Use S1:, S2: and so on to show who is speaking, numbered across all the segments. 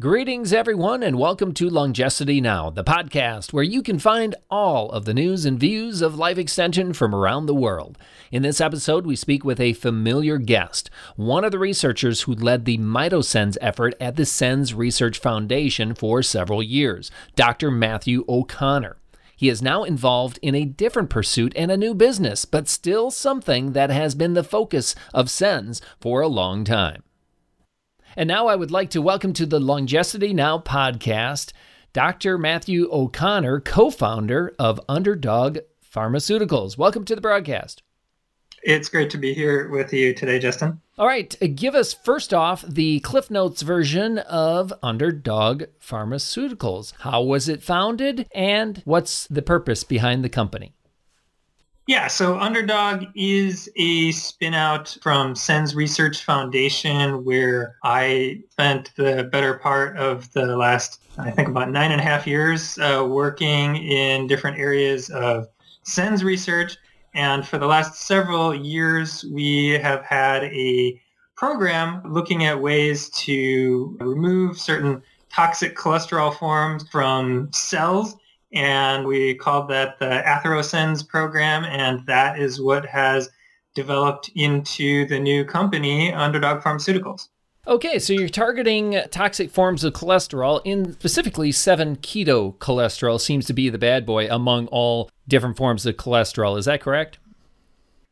S1: Greetings, everyone, and welcome to Longevity Now, the podcast where you can find all of the news and views of life extension from around the world. In this episode, we speak with a familiar guest, one of the researchers who led the MitoSens effort at the SENS Research Foundation for several years, Dr. Matthew O'Connor. He is now involved in a different pursuit and a new business, but still something that has been the focus of SENS for a long time. And now I would like to welcome to the Longevity Now podcast Dr. Matthew O'Connor, co founder of Underdog Pharmaceuticals. Welcome to the broadcast.
S2: It's great to be here with you today, Justin.
S1: All right, give us first off the Cliff Notes version of Underdog Pharmaceuticals. How was it founded, and what's the purpose behind the company?
S2: Yeah, so Underdog is a spinout from SENS Research Foundation, where I spent the better part of the last, I think, about nine and a half years uh, working in different areas of SENS research. And for the last several years, we have had a program looking at ways to remove certain toxic cholesterol forms from cells and we called that the Atherosens program, and that is what has developed into the new company, Underdog Pharmaceuticals.
S1: Okay, so you're targeting toxic forms of cholesterol, in specifically 7 keto cholesterol seems to be the bad boy among all different forms of cholesterol. Is that correct?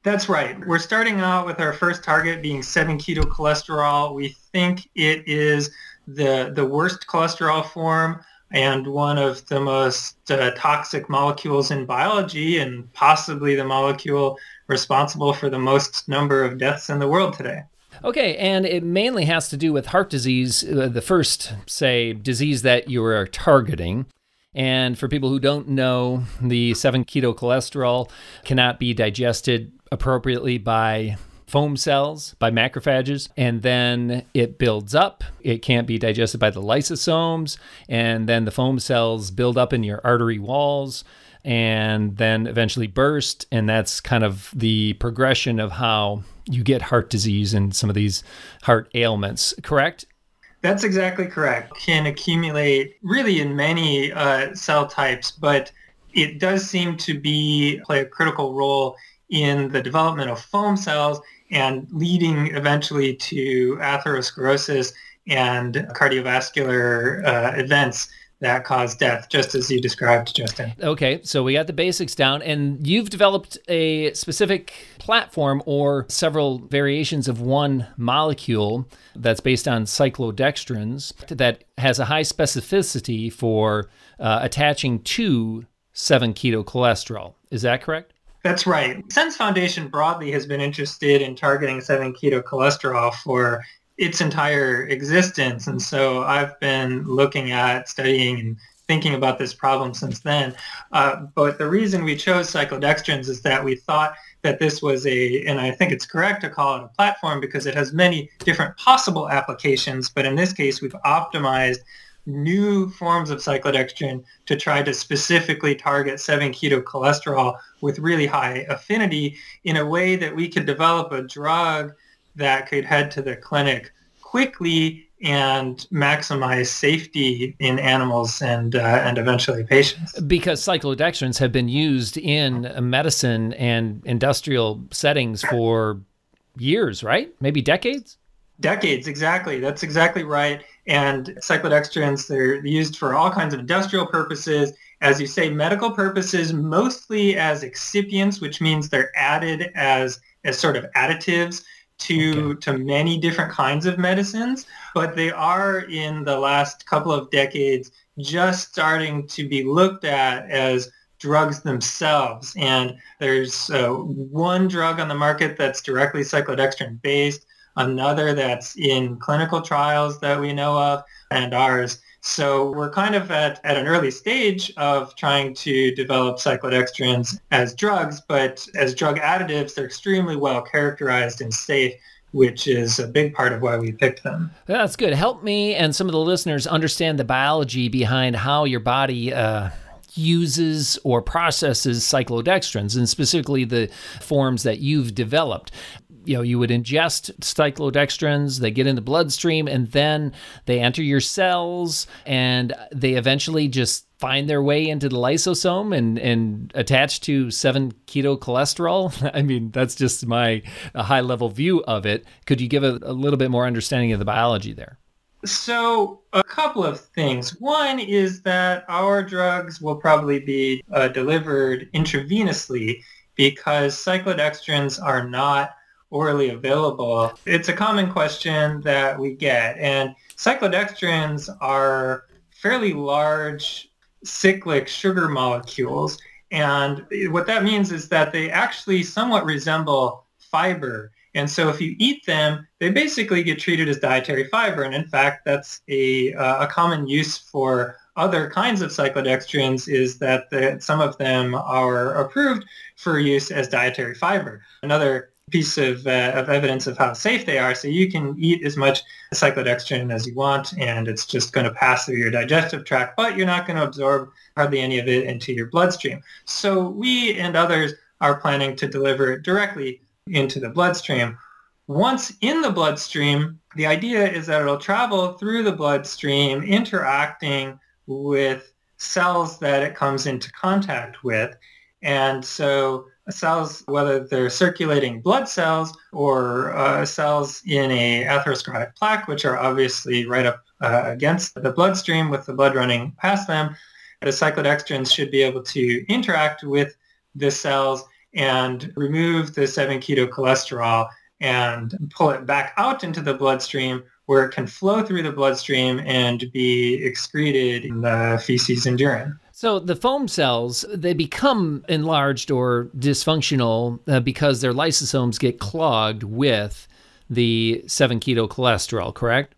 S2: That's right. We're starting out with our first target being 7 keto cholesterol. We think it is the the worst cholesterol form and one of the most uh, toxic molecules in biology and possibly the molecule responsible for the most number of deaths in the world today.
S1: Okay, and it mainly has to do with heart disease, uh, the first, say, disease that you are targeting. And for people who don't know, the 7 keto cholesterol cannot be digested appropriately by foam cells by macrophages, and then it builds up. It can't be digested by the lysosomes, and then the foam cells build up in your artery walls and then eventually burst. And that's kind of the progression of how you get heart disease and some of these heart ailments, correct?
S2: That's exactly correct. Can accumulate really in many uh, cell types, but it does seem to be play a critical role in the development of foam cells and leading eventually to atherosclerosis and cardiovascular uh, events that cause death, just as you described, Justin.
S1: Okay, so we got the basics down, and you've developed a specific platform or several variations of one molecule that's based on cyclodextrins that has a high specificity for uh, attaching to 7 keto cholesterol. Is that correct?
S2: That's right. SENS Foundation broadly has been interested in targeting 7 keto cholesterol for its entire existence. And so I've been looking at studying and thinking about this problem since then. Uh, but the reason we chose cyclodextrins is that we thought that this was a, and I think it's correct to call it a platform because it has many different possible applications. But in this case, we've optimized new forms of cyclodextrin to try to specifically target 7-keto cholesterol with really high affinity in a way that we could develop a drug that could head to the clinic quickly and maximize safety in animals and uh, and eventually patients.
S1: Because cyclodextrins have been used in medicine and industrial settings for years, right? Maybe decades.
S2: Decades, exactly. That's exactly right. And cyclodextrins, they're used for all kinds of industrial purposes. As you say, medical purposes, mostly as excipients, which means they're added as, as sort of additives to, okay. to many different kinds of medicines. But they are, in the last couple of decades, just starting to be looked at as drugs themselves. And there's uh, one drug on the market that's directly cyclodextrin based another that's in clinical trials that we know of, and ours. So we're kind of at, at an early stage of trying to develop cyclodextrins as drugs, but as drug additives, they're extremely well characterized and safe which is a big part of why we picked them.
S1: That's good. Help me and some of the listeners understand the biology behind how your body uh, uses or processes cyclodextrins, and specifically the forms that you've developed you know you would ingest cyclodextrins they get in the bloodstream and then they enter your cells and they eventually just find their way into the lysosome and and attach to 7 keto cholesterol. I mean that's just my high level view of it. Could you give a, a little bit more understanding of the biology there?
S2: So a couple of things. One is that our drugs will probably be uh, delivered intravenously because cyclodextrins are not orally available. It's a common question that we get. And cyclodextrins are fairly large cyclic sugar molecules. And what that means is that they actually somewhat resemble fiber. And so if you eat them, they basically get treated as dietary fiber. And in fact, that's a, uh, a common use for other kinds of cyclodextrins is that the, some of them are approved for use as dietary fiber. Another piece of, uh, of evidence of how safe they are. So you can eat as much cyclodextrin as you want, and it's just going to pass through your digestive tract, but you're not going to absorb hardly any of it into your bloodstream. So we and others are planning to deliver it directly into the bloodstream. Once in the bloodstream, the idea is that it'll travel through the bloodstream, interacting with cells that it comes into contact with. And so cells, whether they're circulating blood cells or uh, cells in a atherosclerotic plaque, which are obviously right up uh, against the bloodstream with the blood running past them, the cyclodextrins should be able to interact with the cells and remove the 7-keto cholesterol and pull it back out into the bloodstream where it can flow through the bloodstream and be excreted in the feces and urine.
S1: So the foam cells, they become enlarged or dysfunctional uh, because their lysosomes get clogged with the 7-keto cholesterol, correct?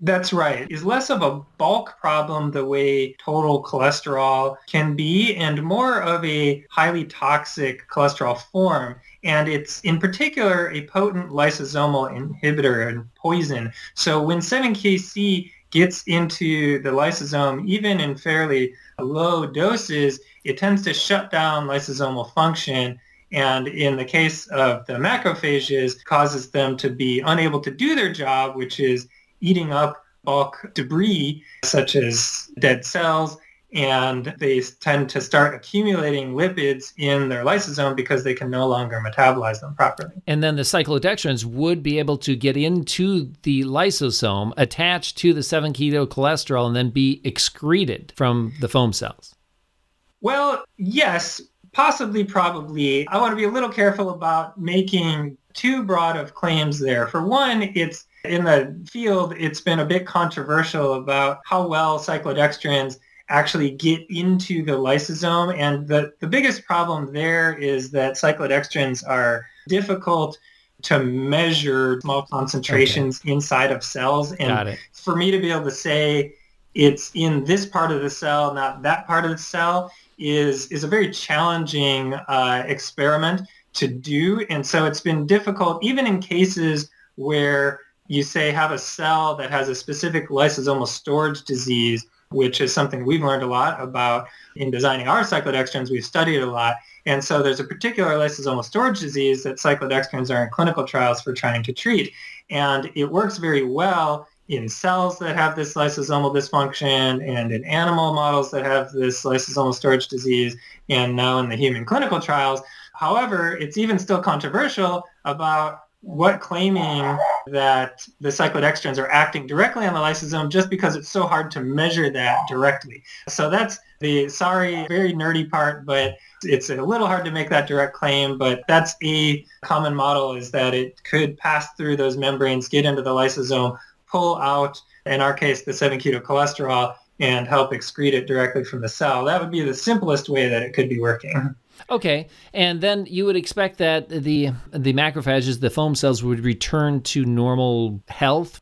S2: That's right. Is less of a bulk problem the way total cholesterol can be and more of a highly toxic cholesterol form. And it's in particular a potent lysosomal inhibitor and poison. So when 7KC gets into the lysosome, even in fairly low doses, it tends to shut down lysosomal function. And in the case of the macrophages causes them to be unable to do their job which is eating up bulk debris such as dead cells and they tend to start accumulating lipids in their lysosome because they can no longer metabolize them properly.
S1: And then the cyclodextrins would be able to get into the lysosome, attach to the 7-keto cholesterol, and then be excreted from the foam cells.
S2: Well, yes, possibly, probably. I want to be a little careful about making too broad of claims there. For one, it's in the field, it's been a bit controversial about how well cyclodextrins actually get into the lysosome. And the, the biggest problem there is that cyclodextrins are difficult to measure small concentrations okay. inside of cells. And for me to be able to say it's in this part of the cell, not that part of the cell, is, is a very challenging uh, experiment to do. And so it's been difficult, even in cases where you say have a cell that has a specific lysosomal storage disease, which is something we've learned a lot about in designing our cyclodextrins. We've studied a lot. And so there's a particular lysosomal storage disease that cyclodextrins are in clinical trials for trying to treat. And it works very well in cells that have this lysosomal dysfunction and in animal models that have this lysosomal storage disease and now in the human clinical trials. However, it's even still controversial about what claiming that the cyclodextrins are acting directly on the lysosome just because it's so hard to measure that directly. So that's the, sorry, very nerdy part, but it's a little hard to make that direct claim, but that's a common model is that it could pass through those membranes, get into the lysosome, pull out, in our case, the 7-keto cholesterol, and help excrete it directly from the cell. That would be the simplest way that it could be working. Mm-hmm.
S1: Okay, and then you would expect that the the macrophages, the foam cells, would return to normal health.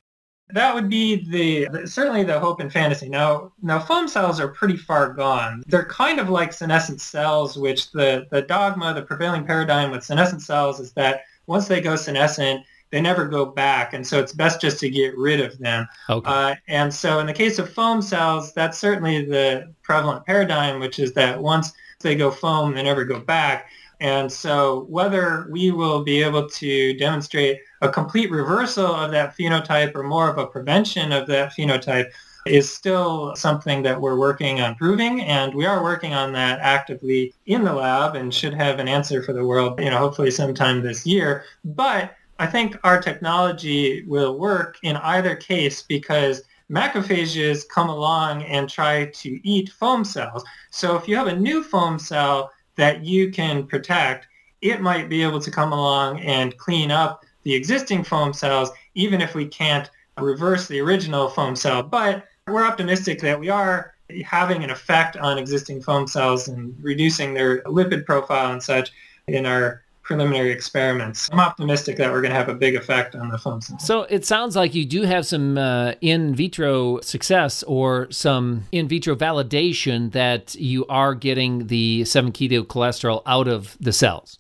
S2: That would be the certainly the hope and fantasy. Now, now foam cells are pretty far gone. They're kind of like senescent cells, which the the dogma, the prevailing paradigm with senescent cells is that once they go senescent, they never go back, and so it's best just to get rid of them. Okay. Uh, and so, in the case of foam cells, that's certainly the prevalent paradigm, which is that once they go foam, they never go back. And so whether we will be able to demonstrate a complete reversal of that phenotype or more of a prevention of that phenotype is still something that we're working on proving and we are working on that actively in the lab and should have an answer for the world, you know, hopefully sometime this year. But I think our technology will work in either case because macrophages come along and try to eat foam cells. So if you have a new foam cell that you can protect, it might be able to come along and clean up the existing foam cells, even if we can't reverse the original foam cell. But we're optimistic that we are having an effect on existing foam cells and reducing their lipid profile and such in our preliminary experiments. I'm optimistic that we're going to have a big effect on the cells.
S1: So it sounds like you do have some uh, in vitro success or some in vitro validation that you are getting the 7-keto cholesterol out of the cells.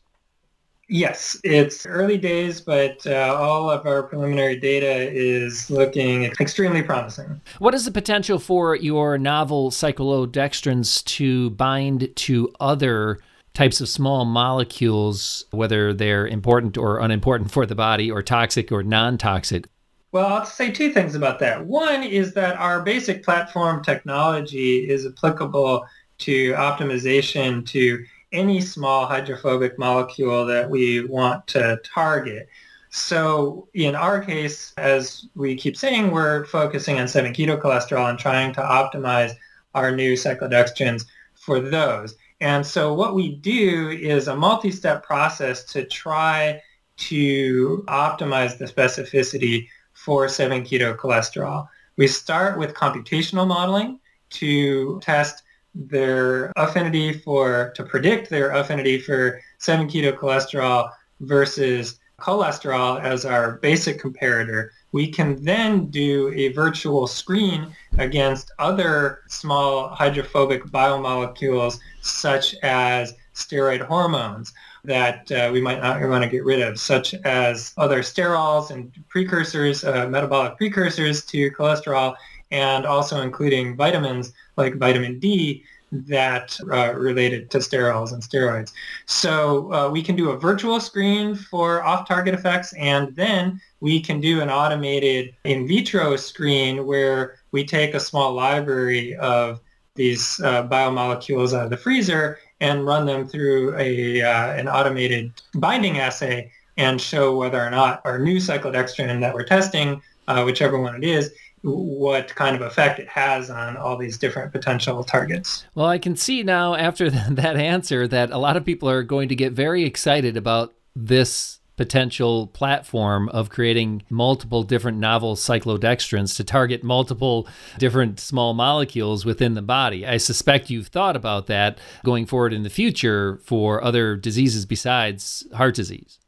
S2: Yes, it's early days, but uh, all of our preliminary data is looking extremely promising.
S1: What is the potential for your novel cyclodextrins to bind to other types of small molecules, whether they're important or unimportant for the body, or toxic or non toxic?
S2: Well, I'll say two things about that. One is that our basic platform technology is applicable to optimization to any small hydrophobic molecule that we want to target. So in our case, as we keep saying, we're focusing on 7-keto cholesterol and trying to optimize our new cyclodextrins for those. And so what we do is a multi-step process to try to optimize the specificity for 7-keto cholesterol. We start with computational modeling to test their affinity for, to predict their affinity for 7-keto cholesterol versus cholesterol as our basic comparator. We can then do a virtual screen against other small hydrophobic biomolecules such as steroid hormones that uh, we might not want to get rid of, such as other sterols and precursors, uh, metabolic precursors to cholesterol, and also including vitamins like vitamin D that uh, related to sterols and steroids. So uh, we can do a virtual screen for off-target effects, and then we can do an automated in vitro screen where we take a small library of these uh, biomolecules out of the freezer and run them through a uh, an automated binding assay and show whether or not our new cyclodextrin that we're testing, uh, whichever one it is, what kind of effect it has on all these different potential targets.
S1: Well, I can see now after that answer that a lot of people are going to get very excited about this potential platform of creating multiple different novel cyclodextrins to target multiple different small molecules within the body. I suspect you've thought about that going forward in the future for other diseases besides heart disease.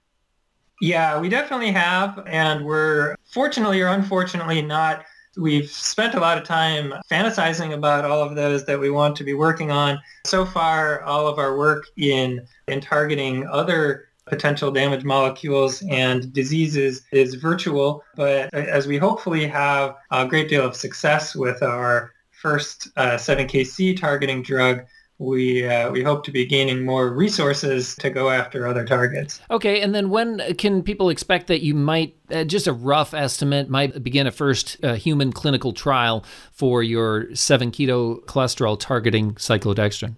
S2: Yeah, we definitely have. And we're fortunately or unfortunately not We've spent a lot of time fantasizing about all of those that we want to be working on. So far, all of our work in, in targeting other potential damage molecules and diseases is virtual. But as we hopefully have a great deal of success with our first uh, 7KC targeting drug, we uh, we hope to be gaining more resources to go after other targets.
S1: Okay, and then when can people expect that you might, uh, just a rough estimate, might begin a first uh, human clinical trial for your seven keto cholesterol targeting cyclodextrin?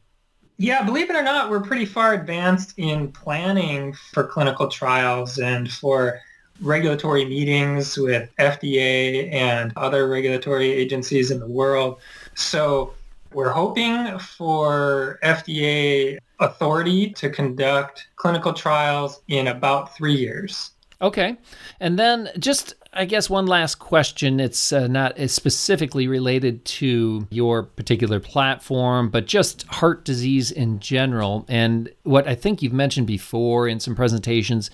S2: Yeah, believe it or not, we're pretty far advanced in planning for clinical trials and for regulatory meetings with FDA and other regulatory agencies in the world. So we're hoping for FDA authority to conduct clinical trials in about three years.
S1: Okay. And then just, I guess, one last question. It's uh, not specifically related to your particular platform, but just heart disease in general. And what I think you've mentioned before in some presentations,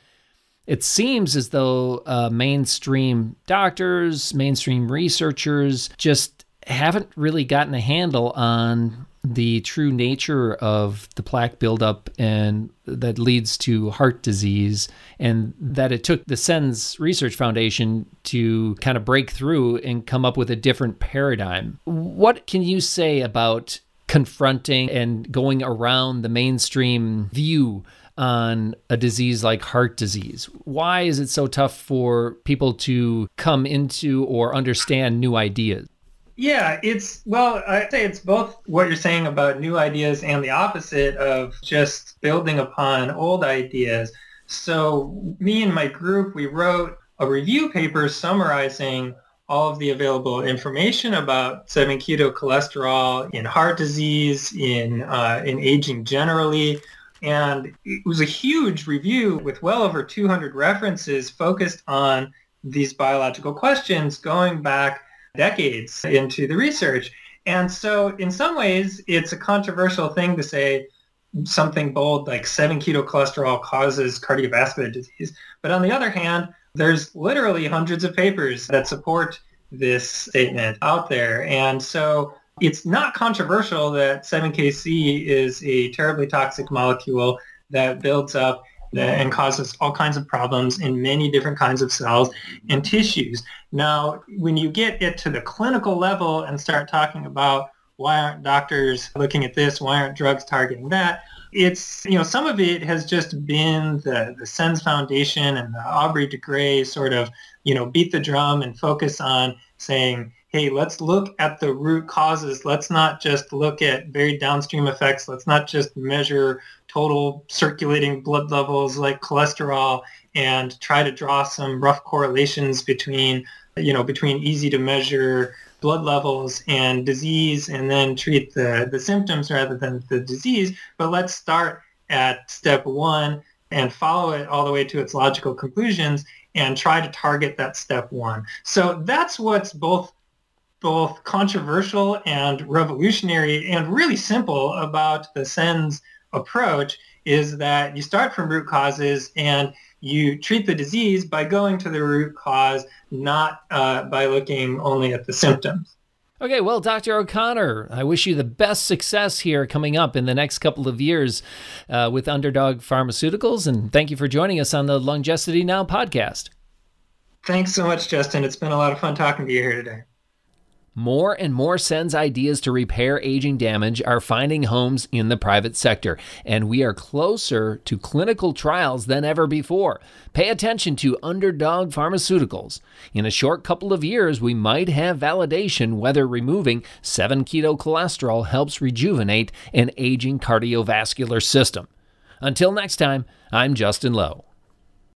S1: it seems as though uh, mainstream doctors, mainstream researchers just haven't really gotten a handle on the true nature of the plaque buildup and that leads to heart disease and that it took the SENS Research Foundation to kind of break through and come up with a different paradigm. What can you say about confronting and going around the mainstream view on a disease like heart disease? Why is it so tough for people to come into or understand new ideas?
S2: Yeah, it's, well, I'd say it's both what you're saying about new ideas and the opposite of just building upon old ideas. So me and my group, we wrote a review paper summarizing all of the available information about 7-keto cholesterol in heart disease, in, uh, in aging generally. And it was a huge review with well over 200 references focused on these biological questions going back decades into the research. And so in some ways, it's a controversial thing to say something bold like 7-keto cholesterol causes cardiovascular disease. But on the other hand, there's literally hundreds of papers that support this statement out there. And so it's not controversial that 7KC is a terribly toxic molecule that builds up and causes all kinds of problems in many different kinds of cells and tissues. Now, when you get it to the clinical level and start talking about why aren't doctors looking at this, why aren't drugs targeting that, it's, you know, some of it has just been the, the SENS Foundation and the Aubrey de Grey sort of, you know, beat the drum and focus on saying, hey, let's look at the root causes. Let's not just look at very downstream effects. Let's not just measure total circulating blood levels like cholesterol and try to draw some rough correlations between, you know, between easy to measure blood levels and disease and then treat the, the symptoms rather than the disease. But let's start at step one and follow it all the way to its logical conclusions and try to target that step one. So that's what's both both controversial and revolutionary and really simple about the SENS approach is that you start from root causes and you treat the disease by going to the root cause, not uh, by looking only at the symptoms.
S1: Okay, well, Dr. O'Connor, I wish you the best success here coming up in the next couple of years uh, with Underdog Pharmaceuticals. And thank you for joining us on the Longevity Now podcast.
S2: Thanks so much, Justin. It's been a lot of fun talking to you here today.
S1: More and more SENS ideas to repair aging damage are finding homes in the private sector, and we are closer to clinical trials than ever before. Pay attention to Underdog Pharmaceuticals. In a short couple of years, we might have validation whether removing 7 keto cholesterol helps rejuvenate an aging cardiovascular system. Until next time, I'm Justin Loew.